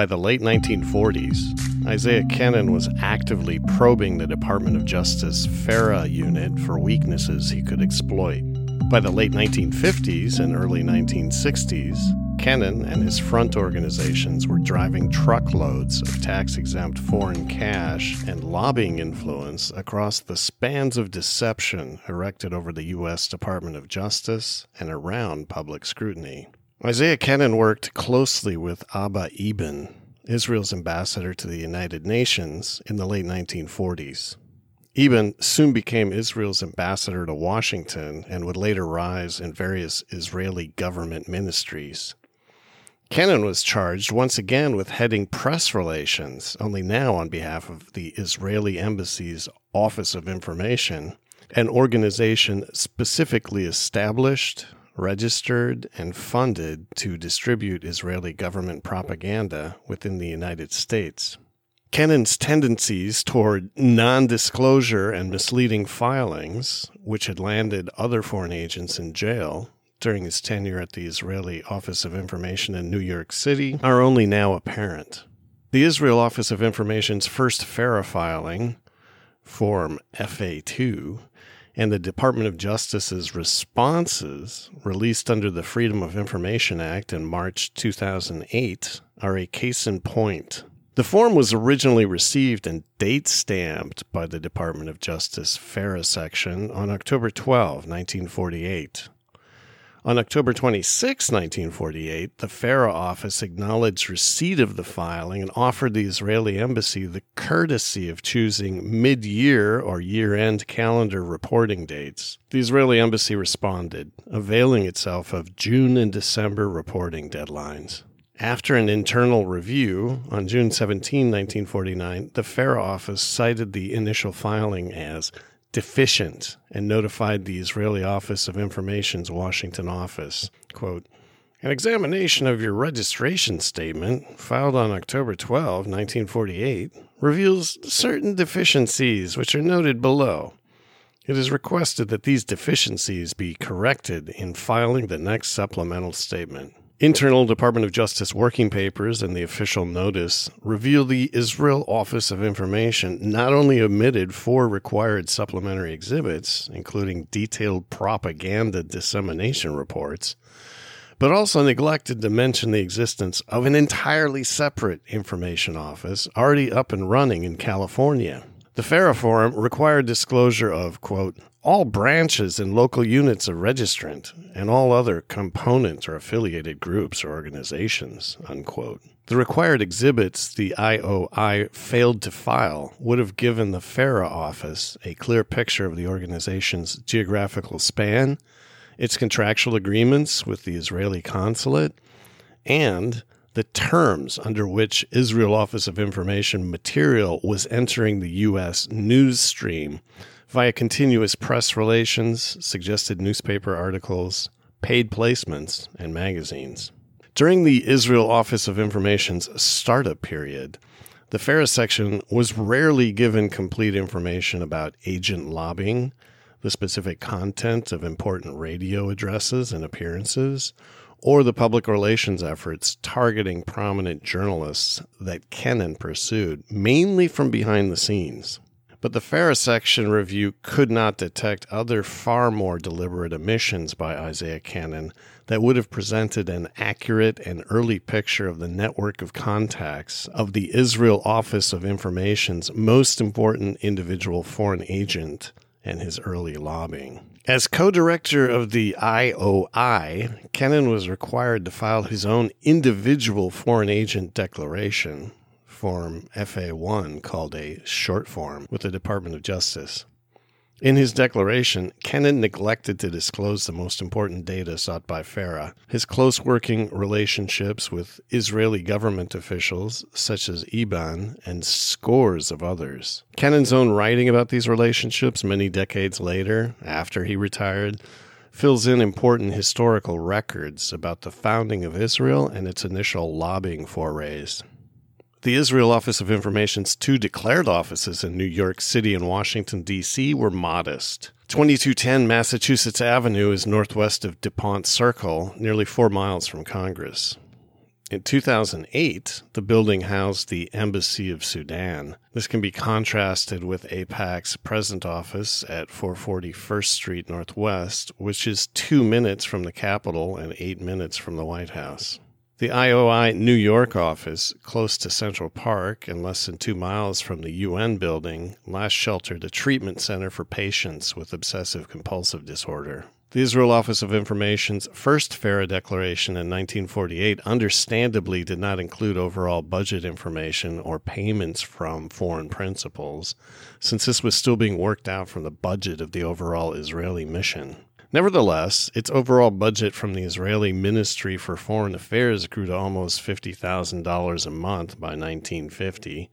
By the late 1940s, Isaiah Kenen was actively probing the Department of Justice FARA unit for weaknesses he could exploit. By the late 1950s and early 1960s, Kenen and his front organizations were driving truckloads of tax exempt foreign cash and lobbying influence across the spans of deception erected over the U.S. Department of Justice and around public scrutiny. Isaiah Kenen worked closely with Abba Eban, Israel's ambassador to the United Nations, in the late 1940s. Eban soon became Israel's ambassador to Washington and would later rise in various Israeli government ministries. Kenen was charged once again with heading press relations, only now on behalf of the Israeli Embassy's Office of Information, an organization specifically established, registered, and funded to distribute Israeli government propaganda within the United States. Kenen's tendencies toward non disclosure and misleading filings, which had landed other foreign agents in jail, during his tenure at the Israeli Office of Information in New York City are only now apparent. The Israel Office of Information's first FARA filing, Form FA2, and the Department of Justice's responses, released under the Freedom of Information Act in March 2008, are a case in point. The form was originally received and date stamped by the Department of Justice FARA section on October 12, 1948. On October 26, 1948, the FARA office acknowledged receipt of the filing and offered the Israeli embassy the courtesy of choosing mid year or year end calendar reporting dates. The Israeli embassy responded, availing itself of June and December reporting deadlines. After an internal review on June 17, 1949, the FARA office cited the initial filing as deficient and notified the Israeli Office of Information's Washington office. Quote, an examination of your registration statement, filed on October 12, 1948, reveals certain deficiencies which are noted below. It is requested that these deficiencies be corrected in filing the next supplemental statement. Internal Department of Justice working papers and the official notice reveal the Israel Office of Information not only omitted four required supplementary exhibits, including detailed propaganda dissemination reports, but also neglected to mention the existence of an entirely separate information office already up and running in California. The FARA Forum required disclosure of, quote, all branches and local units of registrant and all other components or affiliated groups or organizations, unquote. The required exhibits the IOI failed to file would have given the FARA office a clear picture of the organization's geographical span, its contractual agreements with the Israeli consulate, and the terms under which Israel Office of Information material was entering the U.S. news stream via continuous press relations, suggested newspaper articles, paid placements, and magazines. During the Israel Office of Information's startup period, the FARA section was rarely given complete information about agent lobbying, the specific content of important radio addresses and appearances, or the public relations efforts targeting prominent journalists that Kenen pursued, mainly from behind the scenes. But the FARA section review could not detect other far more deliberate omissions by Isaiah Kenen that would have presented an accurate and early picture of the network of contacts of the Israel Office of Information's most important individual foreign agent and his early lobbying. As co director of the IOI, Kenen was required to file his own individual foreign agent declaration, Form FA1 called a short form with the Department of Justice. In his declaration, Kenen neglected to disclose the most important data sought by FARA his close working relationships with Israeli government officials such as Eban and scores of others. Kenen's own writing about these relationships many decades later, after he retired, fills in important historical records about the founding of Israel and its initial lobbying forays. The Israel Office of Information's two declared offices in New York City and Washington, D.C. were modest. 2210 Massachusetts Avenue is northwest of DuPont Circle, nearly four miles from Congress. In 2008, the building housed the Embassy of Sudan. This can be contrasted with AIPAC's present office at 441st Street Northwest, which is two minutes from the Capitol and eight minutes from the White House. The IOI New York office, close to Central Park and less than two miles from the UN building, last sheltered a treatment center for patients with obsessive compulsive disorder. The Israel Office of Information's first FARA declaration in 1948 understandably did not include overall budget information or payments from foreign principals, since this was still being worked out from the budget of the overall Israeli mission. Nevertheless, its overall budget from the Israeli Ministry for Foreign Affairs grew to almost $50,000 a month by 1950,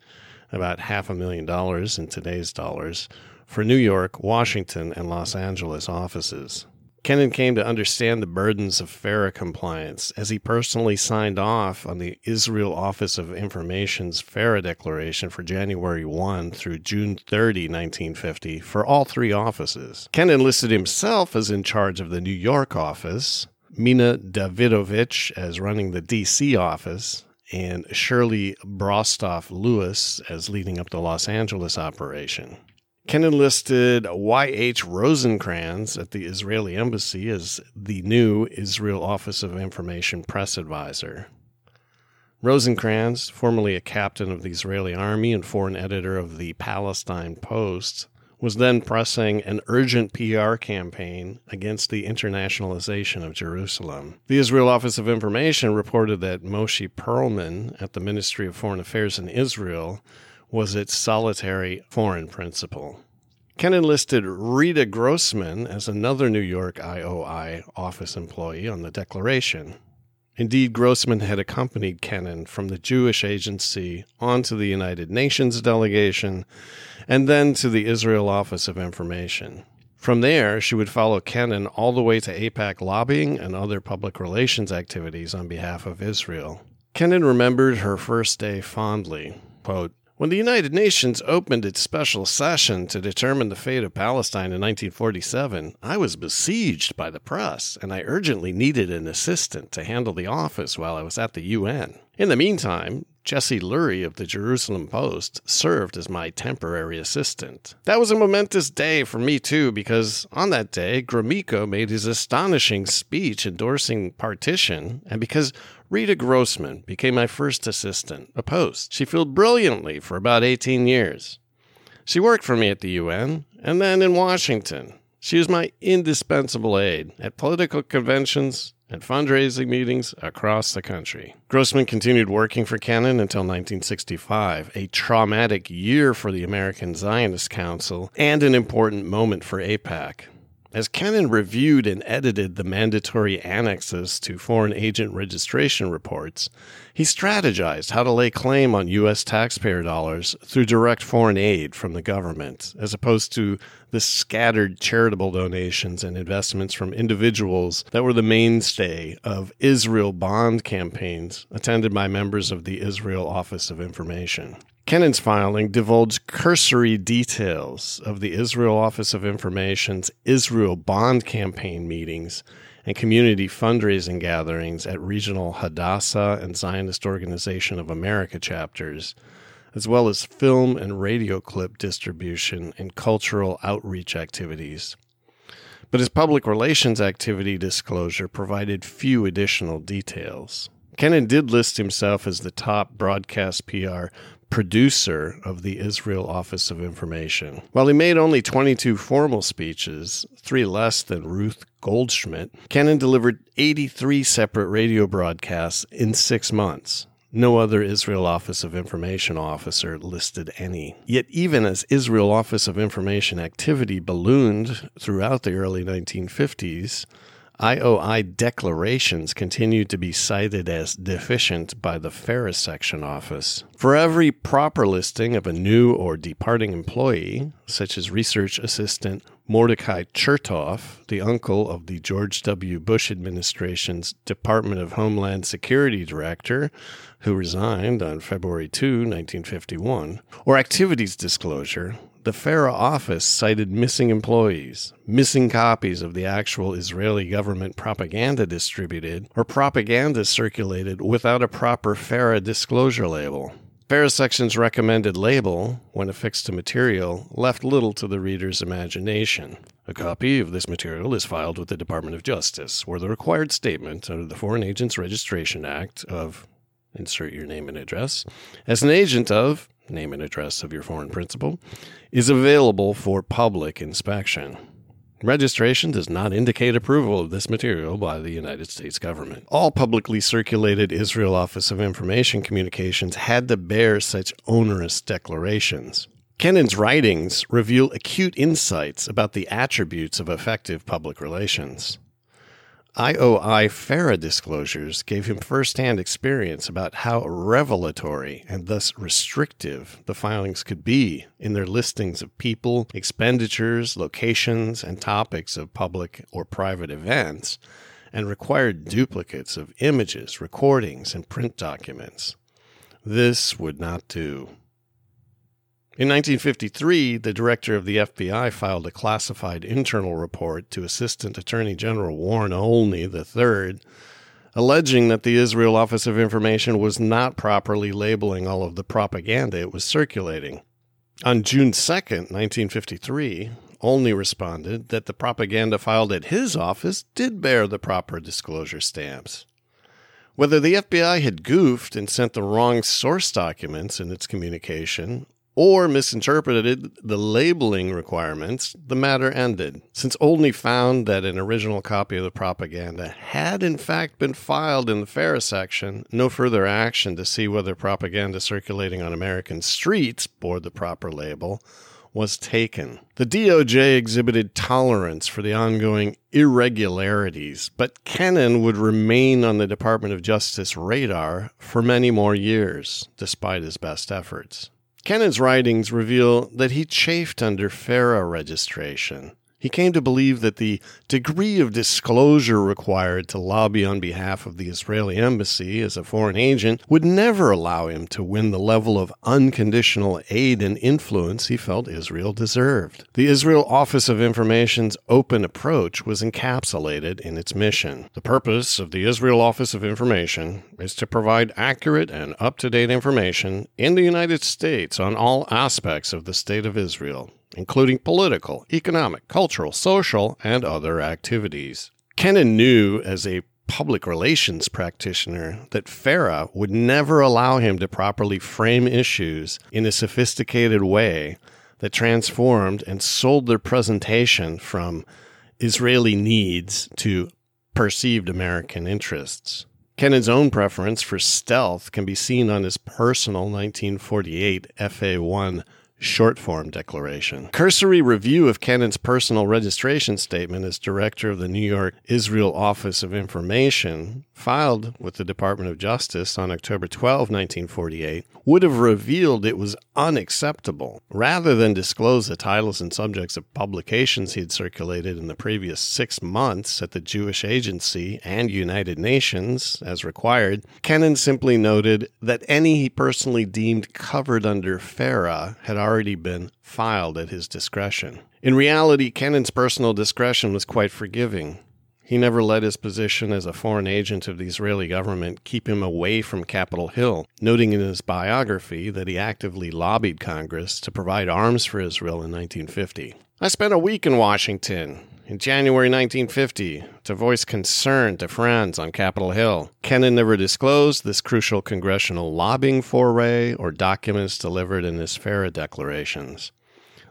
about half a million dollars in today's dollars, for New York, Washington, and Los Angeles offices. Kenen came to understand the burdens of FARA compliance as he personally signed off on the Israel Office of Information's FARA declaration for January 1 through June 30, 1950, for all three offices. Kenen listed himself as in charge of the New York office, Mina Davidovich as running the DC office, and Shirley Brostoff Lewis as leading up the Los Angeles operation. Kenen listed Y.H. Rosenkranz at the Israeli embassy as the new Israel Office of Information press advisor. Rosenkranz, formerly a captain of the Israeli army and foreign editor of the Palestine Post, was then pressing an urgent PR campaign against the internationalization of Jerusalem. The Israel Office of Information reported that Moshe Perlman at the Ministry of Foreign Affairs in Israel was its solitary foreign principal. Kenen listed Rita Grossman as another New York IOI office employee on the declaration. Indeed, Grossman had accompanied Kenen from the Jewish Agency onto the United Nations delegation and then to the Israel Office of Information. From there, she would follow Kenen all the way to AIPAC lobbying and other public relations activities on behalf of Israel. Kenen remembered her first day fondly. Quote, when the United Nations opened its special session to determine the fate of Palestine in 1947, I was besieged by the press, and I urgently needed an assistant to handle the office while I was at the UN. In the meantime, Jesse Lurie of the Jerusalem Post served as my temporary assistant. That was a momentous day for me, too, because on that day, Gromyko made his astonishing speech endorsing partition, and because Rita Grossman became my first assistant, a post she filled brilliantly for about 18 years. She worked for me at the UN and then in Washington. She was my indispensable aide at political conventions and fundraising meetings across the country. Grossman continued working for Kenen until 1965, a traumatic year for the American Zionist Council and an important moment for AIPAC. As Kenen reviewed and edited the mandatory annexes to foreign agent registration reports, he strategized how to lay claim on U.S. taxpayer dollars through direct foreign aid from the government, as opposed to the scattered charitable donations and investments from individuals that were the mainstay of Israel bond campaigns attended by members of the Israel Office of Information. Kenen's filing divulged cursory details of the Israel Office of Information's Israel bond campaign meetings and community fundraising gatherings at regional Hadassah and Zionist Organization of America chapters, as well as film and radio clip distribution and cultural outreach activities. But his public relations activity disclosure provided few additional details. Kenen did list himself as the top broadcast PR producer of the Israel Office of Information. While he made only 22 formal speeches, three less than Ruth Goldschmidt, Kenen delivered 83 separate radio broadcasts in six months. No other Israel Office of Information officer listed any. Yet, even as Israel Office of Information activity ballooned throughout the early 1950s, IOI declarations continued to be cited as deficient by the FARA Section Office. For every proper listing of a new or departing employee, such as research assistant Mordecai Chertoff, the uncle of the George W. Bush administration's Department of Homeland Security director, who resigned on February 2, 1951, or activities disclosure, the FARA office cited missing employees, missing copies of the actual Israeli government propaganda distributed, or propaganda circulated without a proper FARA disclosure label. FARA section's recommended label, when affixed to material, left little to the reader's imagination. A copy of this material is filed with the Department of Justice, where the required statement under the Foreign Agents Registration Act of insert your name and address as an agent of name and address of your foreign principal is available for public inspection. Registration does not indicate approval of this material by the United States government. All publicly circulated Israel Office of Information communications had to bear such onerous declarations. Kenen's writings reveal acute insights about the attributes of effective public relations. IOI FARA disclosures gave him firsthand experience about how revelatory and thus restrictive the filings could be in their listings of people, expenditures, locations, and topics of public or private events, and required duplicates of images, recordings, and print documents. This would not do. In 1953, the director of the FBI filed a classified internal report to Assistant Attorney General Warren Olney III, alleging that the Israel Office of Information was not properly labeling all of the propaganda it was circulating. On June 2, 1953, Olney responded that the propaganda filed at his office did bear the proper disclosure stamps. Whether the FBI had goofed and sent the wrong source documents in its communication, or misinterpreted the labeling requirements, the matter ended. Since Olney found that an original copy of the propaganda had in fact been filed in the FARA section, no further action to see whether propaganda circulating on American streets bore the proper label was taken. The DOJ exhibited tolerance for the ongoing irregularities, but Kenen would remain on the Department of Justice radar for many more years, despite his best efforts. Kenen's writings reveal that he chafed under FARA registration. He came to believe that the degree of disclosure required to lobby on behalf of the Israeli embassy as a foreign agent would never allow him to win the level of unconditional aid and influence he felt Israel deserved. The Israel Office of Information's open approach was encapsulated in its mission. The purpose of the Israel Office of Information is to provide accurate and up to date information in the United States on all aspects of the State of Israel including political, economic, cultural, social, and other activities. Kenen knew as a public relations practitioner that FARA would never allow him to properly frame issues in a sophisticated way that transformed and sold their presentation from Israeli needs to perceived American interests. Kenen's own preference for stealth can be seen on his personal 1948 FA 1 short form declaration. Cursory review of Kenen's personal registration statement as director of the New York Israel Office of Information, filed with the Department of Justice on October 12, 1948, would have revealed it was unacceptable. Rather than disclose the titles and subjects of publications he had circulated in the previous six months at the Jewish Agency and United Nations, as required, Kenen simply noted that any he personally deemed covered under FARA had already been filed at his discretion. In reality, Kenen's personal discretion was quite forgiving. He never let his position as a foreign agent of the Israeli government keep him away from Capitol Hill, noting in his biography that he actively lobbied Congress to provide arms for Israel in 1950. I spent a week in Washington in January 1950 to voice concern to friends on Capitol Hill. Kenen never disclosed this crucial congressional lobbying foray or documents delivered in his FARA declarations.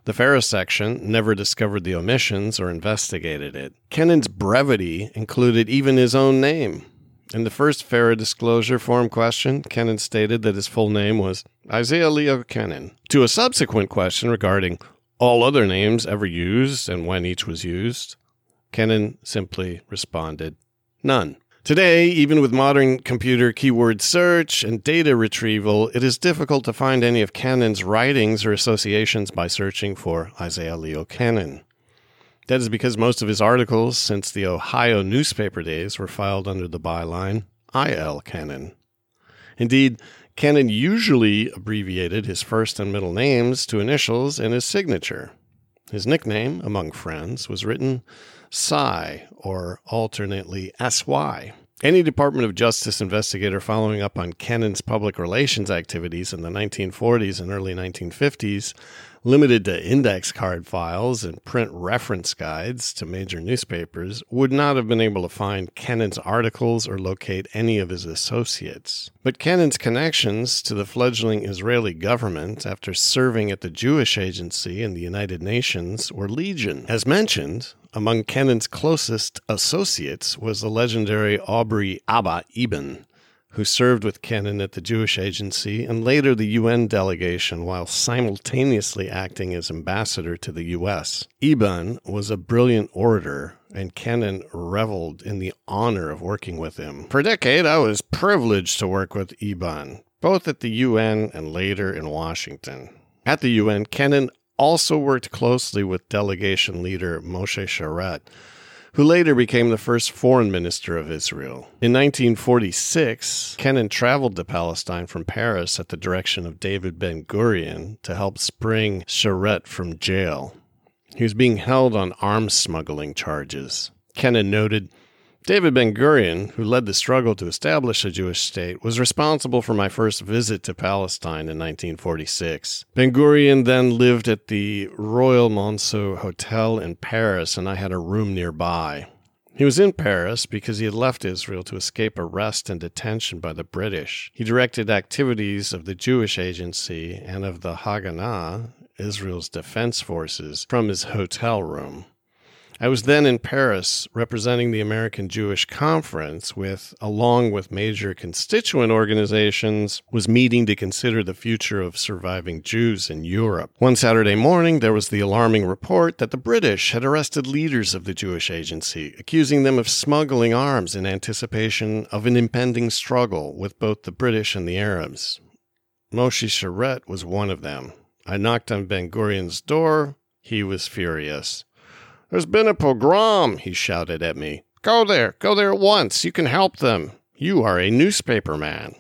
The FARA section never discovered the omissions or investigated it. Kenen's brevity included even his own name. In the first FARA disclosure form question, Kenen stated that his full name was Isaiah Leo Kenen. To a subsequent question regarding all other names ever used and when each was used, Kenen simply responded, None. Today, even with modern computer keyword search and data retrieval, it is difficult to find any of Kenen's writings or associations by searching for Isaiah Leo Kenen. That is because most of his articles since the Ohio newspaper days were filed under the byline I.L. Kenen. Indeed, Kenen usually abbreviated his first and middle names to initials in his signature. His nickname, among friends, was written Cy, or alternately SY. Any Department of Justice investigator following up on Kenen's public relations activities in the 1940s and early 1950s, limited to index card files and print reference guides to major newspapers, would not have been able to find Kenen's articles or locate any of his associates. But Kenen's connections to the fledgling Israeli government after serving at the Jewish Agency in the United Nations were legion. As mentioned, among Kenen's closest associates was the legendary Aubrey Abba Eban, who served with Kenen at the Jewish Agency and later the UN delegation while simultaneously acting as ambassador to the US. Eban was a brilliant orator, and Kenen reveled in the honor of working with him. For a decade, I was privileged to work with Eban, both at the UN and later in Washington. At the UN, Kenen also worked closely with delegation leader Moshe Sharett, who later became the first foreign minister of Israel. In 1946, Kenen traveled to Palestine from Paris at the direction of David Ben Gurion to help spring Sharett from jail. He was being held on arms smuggling charges. Kenen noted, David Ben Gurion, who led the struggle to establish a Jewish state, was responsible for my first visit to Palestine in 1946. Ben Gurion then lived at the Royal Monceau Hotel in Paris, and I had a room nearby. He was in Paris because he had left Israel to escape arrest and detention by the British. He directed activities of the Jewish Agency and of the Haganah, Israel's defense forces, from his hotel room. I was then in Paris representing the American Jewish Conference with along with major constituent organizations was meeting to consider the future of surviving Jews in Europe. One Saturday morning there was the alarming report that the British had arrested leaders of the Jewish agency accusing them of smuggling arms in anticipation of an impending struggle with both the British and the Arabs. Moshe Sharett was one of them. I knocked on Ben Gurion's door. He was furious. There's been a pogrom, he shouted at me. Go there, go there at once. You can help them. You are a newspaper man.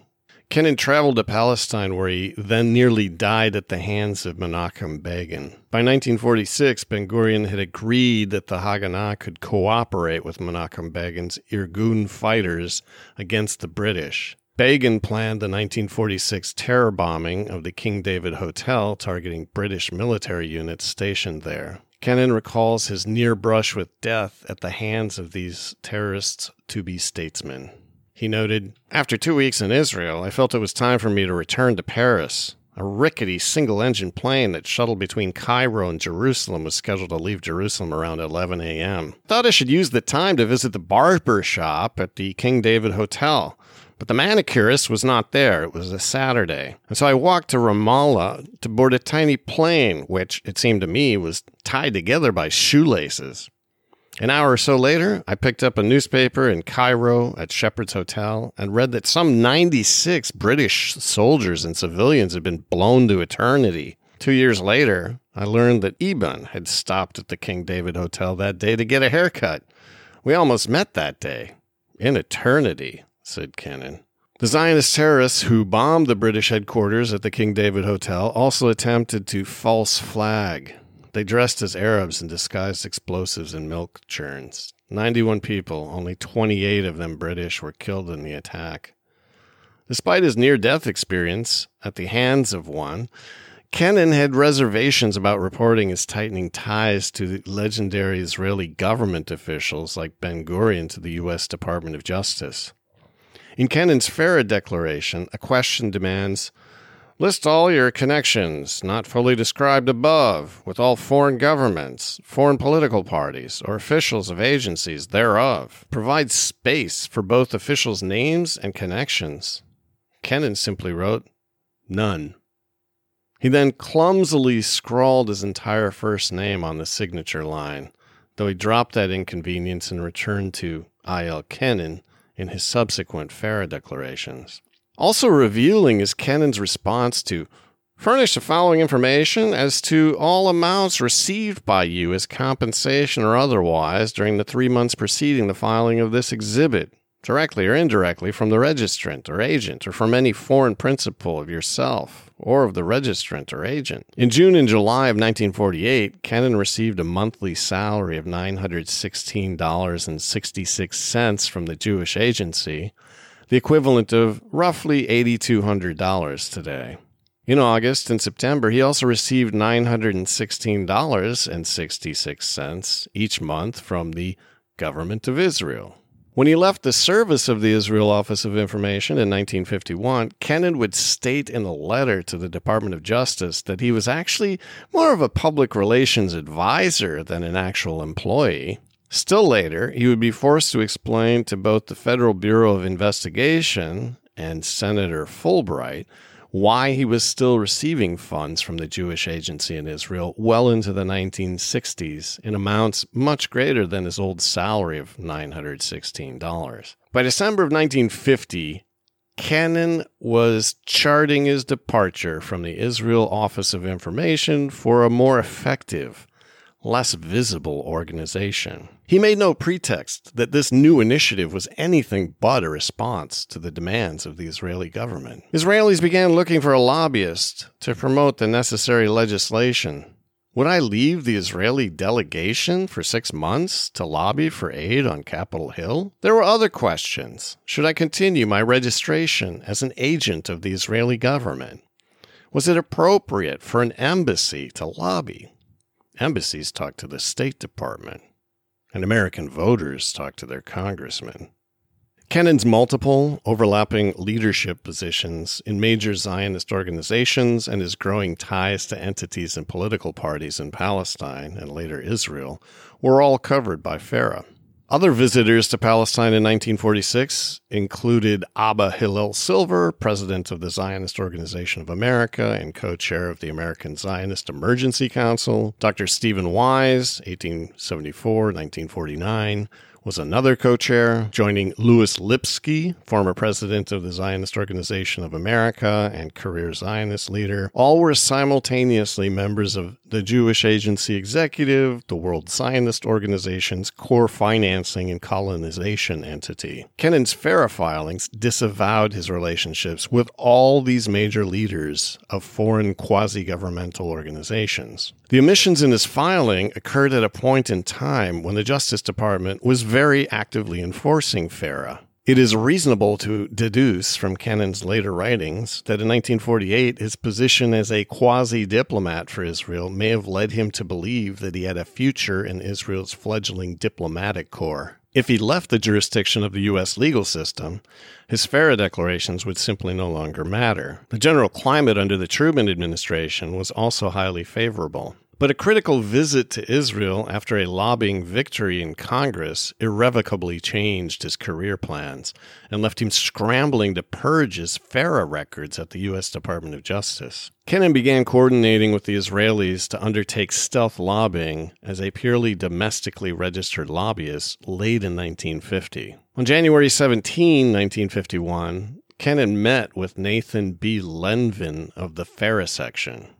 Kenen traveled to Palestine, where he then nearly died at the hands of Menachem Begin. By 1946, Ben Gurion had agreed that the Haganah could cooperate with Menachem Begin's Irgun fighters against the British. Begin planned the 1946 terror bombing of the King David Hotel, targeting British military units stationed there. Kenen recalls his near brush with death at the hands of these terrorists to be statesmen. He noted, After two weeks in Israel, I felt it was time for me to return to Paris. A rickety single engine plane that shuttled between Cairo and Jerusalem was scheduled to leave Jerusalem around 11 a.m. Thought I should use the time to visit the barber shop at the King David Hotel. But the manicurist was not there. It was a Saturday. And so I walked to Ramallah to board a tiny plane, which, it seemed to me, was tied together by shoelaces. An hour or so later, I picked up a newspaper in Cairo at Shepheard's Hotel and read that some 96 British soldiers and civilians had been blown to eternity. Two years later, I learned that Eban had stopped at the King David Hotel that day to get a haircut. We almost met that day. In eternity said Kenen. The Zionist terrorists who bombed the British headquarters at the King David Hotel also attempted to false flag. They dressed as Arabs and disguised explosives in milk churns. 91 people, only 28 of them British, were killed in the attack. Despite his near death experience at the hands of one, Kenen had reservations about reporting his tightening ties to legendary Israeli government officials like Ben Gurion to the U.S. Department of Justice. In Kenen's FARA declaration, a question demands List all your connections, not fully described above, with all foreign governments, foreign political parties, or officials of agencies thereof. Provide space for both officials' names and connections. Kenen simply wrote, None. He then clumsily scrawled his entire first name on the signature line, though he dropped that inconvenience and returned to I.L. Kenen in his subsequent FARA declarations. Also revealing is Kenen's response to Furnish the following information as to all amounts received by you as compensation or otherwise during the three months preceding the filing of this exhibit. directly or indirectly from the registrant or agent, or from any foreign principal of yourself or of the registrant or agent. In June and July of 1948, Kenen received a monthly salary of $916.66 from the Jewish Agency, the equivalent of roughly $8,200 today. In August and September, he also received $916.66 each month from the government of Israel. When he left the service of the Israel Office of Information in 1951, Kenen would state in a letter to the Department of Justice that he was actually more of a public relations advisor than an actual employee. Still later, he would be forced to explain to both the Federal Bureau of Investigation and Senator Fulbright why he was still receiving funds from the Jewish agency in Israel well into the 1960s in amounts much greater than his old salary of $916. By December of 1950, Kenen was charting his departure from the Israel Office of Information for a more effective less visible organization. He made no pretext that this new initiative was anything but a response to the demands of the Israeli government. Israelis began looking for a lobbyist to promote the necessary legislation. Would I leave the Israeli delegation for six months to lobby for aid on Capitol Hill? There were other questions. Should I continue my registration as an agent of the Israeli government? Was it appropriate for an embassy to lobby? Embassies talk to the State Department, and American voters talk to their congressmen. Kenen's multiple overlapping leadership positions in major Zionist organizations and his growing ties to entities and political parties in Palestine and later Israel were all covered by FARA. Other visitors to Palestine in 1946 included Abba Hillel Silver, president of the Zionist Organization of America and co chair of the American Zionist Emergency Council, Dr. Stephen Wise, 1874 1949, was another co chair, joining Louis Lipsky, former president of the Zionist Organization of America and career Zionist leader. All were simultaneously members of the Jewish Agency Executive, the World Zionist Organization's core financing and colonization entity. Kenen's FARA filings disavowed his relationships with all these major leaders of foreign quasi governmental organizations. The omissions in his filing occurred at a point in time when the Justice Department was very actively enforcing FARA. It is reasonable to deduce from Kenen's later writings that in 1948 his position as a quasi diplomat for Israel may have led him to believe that he had a future in Israel's fledgling diplomatic corps. If he left the jurisdiction of the U.S. legal system, his FARA declarations would simply no longer matter. The general climate under the Truman administration was also highly favorable. But a critical visit to Israel after a lobbying victory in Congress irrevocably changed his career plans and left him scrambling to purge his FARA records at the U.S. Department of Justice. Kenen began coordinating with the Israelis to undertake stealth lobbying as a purely domestically registered lobbyist late in 1950. On January 17, 1951, Kenen met with Nathan B. Lenvin of the FARA section.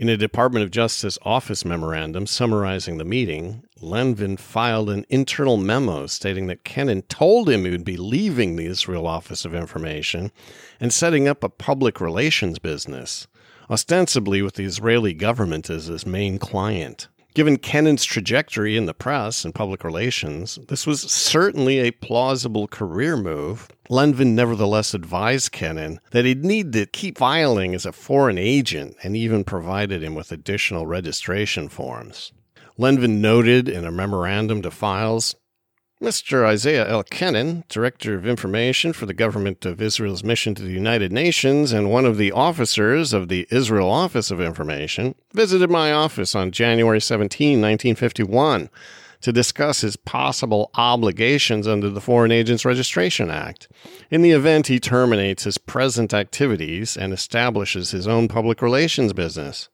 In a Department of Justice office memorandum summarizing the meeting, Lenvin filed an internal memo stating that Kenen told him he would be leaving the Israel Office of Information and setting up a public relations business, ostensibly with the Israeli government as his main client. Given Kenen's trajectory in the press and public relations, this was certainly a plausible career move. Lenvin nevertheless advised Kenen that he'd need to keep filing as a foreign agent and even provided him with additional registration forms. Lenvin noted in a memorandum to files Mr. Isaiah L. Kenen, Director of Information for the Government of Israel's mission to the United Nations and one of the officers of the Israel Office of Information, visited my office on January 17, 1951, to discuss his possible obligations under the Foreign Agents Registration Act. In the event he terminates his present activities and establishes his own public relations business.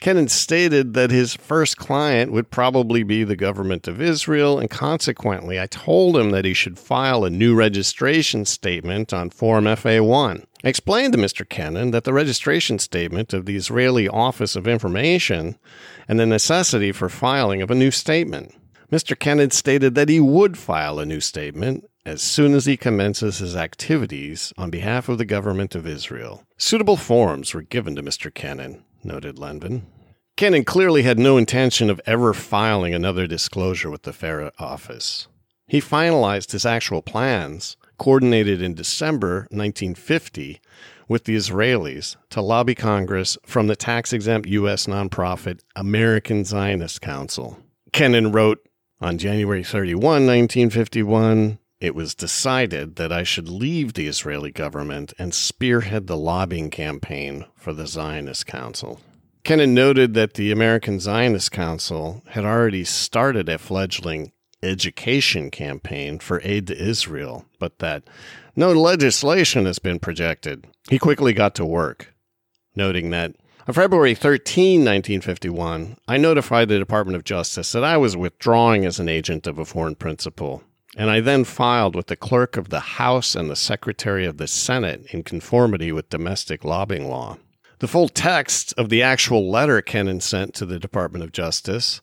Kenen stated that his first client would probably be the government of Israel, and consequently, I told him that he should file a new registration statement on Form FA1. I explained to Mr. Kenen that the registration statement of the Israeli Office of Information and the necessity for filing of a new statement. Mr. Kenen stated that he would file a new statement as soon as he commences his activities on behalf of the government of Israel. Suitable forms were given to Mr. Kenen, noted Lenvin. Kenen clearly had no intention of ever filing another disclosure with the FARA office. He finalized his actual plans, coordinated in December 1950 with the Israelis to lobby Congress from the tax exempt U.S. nonprofit American Zionist Council. Kenen wrote on January 31, 1951, it was decided that I should leave the Israeli government and spearhead the lobbying campaign for the Zionist Council. Kenen noted that the American Zionist Council had already started a fledgling education campaign for aid to Israel, but that no legislation has been projected. He quickly got to work, noting that on February 13, 1951, I notified the Department of Justice that I was withdrawing as an agent of a foreign principal, and I then filed with the clerk of the House and the Secretary of the Senate in conformity with domestic lobbying law. The full text of the actual letter Kenen sent to the Department of Justice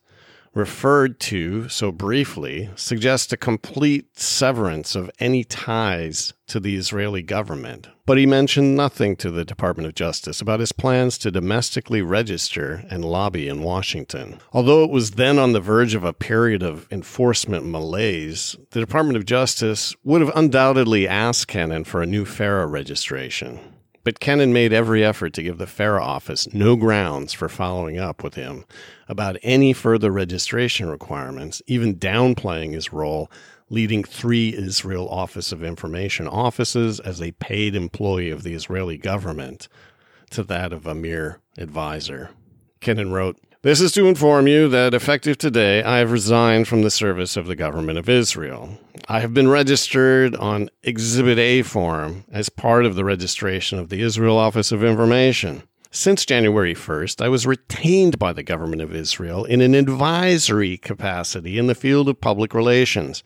referred to so briefly suggests a complete severance of any ties to the Israeli government. But he mentioned nothing to the Department of Justice about his plans to domestically register and lobby in Washington. Although it was then on the verge of a period of enforcement malaise, the Department of Justice would have undoubtedly asked Kenen for a new FARA registration. But Kenen made every effort to give the FARA office no grounds for following up with him about any further registration requirements, even downplaying his role leading three Israel Office of Information offices as a paid employee of the Israeli government to that of a mere advisor. Kenen wrote, this is to inform you that effective today, I have resigned from the service of the government of Israel. I have been registered on Exhibit A form as part of the registration of the Israel Office of Information. Since January 1st, I was retained by the government of Israel in an advisory capacity in the field of public relations.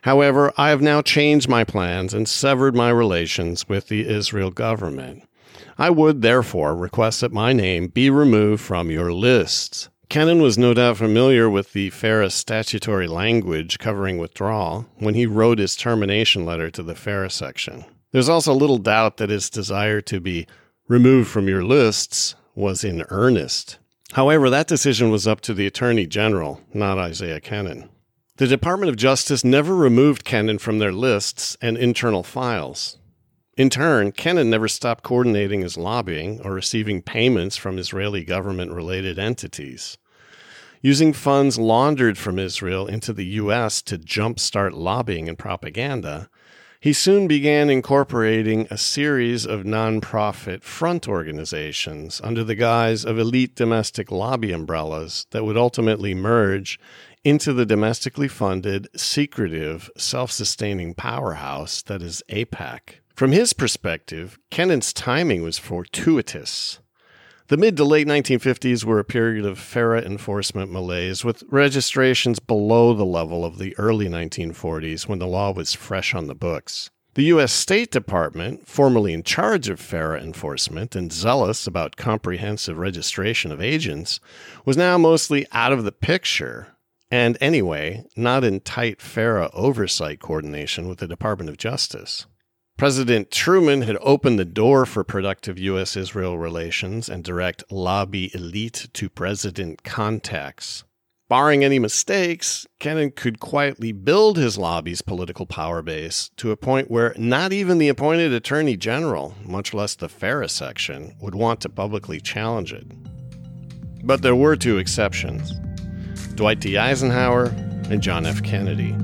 However, I have now changed my plans and severed my relations with the Israel government. I would therefore request that my name be removed from your lists. Kenen was no doubt familiar with the FARA statutory language covering withdrawal when he wrote his termination letter to the FARA section. There's also little doubt that his desire to be removed from your lists was in earnest. However, that decision was up to the Attorney General, not Isaiah Kenen. The Department of Justice never removed Kenen from their lists and internal files. In turn, Kenen never stopped coordinating his lobbying or receiving payments from Israeli government related entities. Using funds laundered from Israel into the U.S. to jumpstart lobbying and propaganda, he soon began incorporating a series of nonprofit front organizations under the guise of elite domestic lobby umbrellas that would ultimately merge into the domestically funded, secretive, self sustaining powerhouse that is AIPAC. From his perspective, Kenen's timing was fortuitous. The mid to late 1950s were a period of FARA enforcement malaise, with registrations below the level of the early 1940s when the law was fresh on the books. The U.S. State Department, formerly in charge of FARA enforcement and zealous about comprehensive registration of agents, was now mostly out of the picture, and anyway, not in tight FARA oversight coordination with the Department of Justice. President Truman had opened the door for productive U.S. Israel relations and direct lobby elite to president contacts. Barring any mistakes, Kenen could quietly build his lobby's political power base to a point where not even the appointed attorney general, much less the FARA section, would want to publicly challenge it. But there were two exceptions Dwight D. Eisenhower and John F. Kennedy.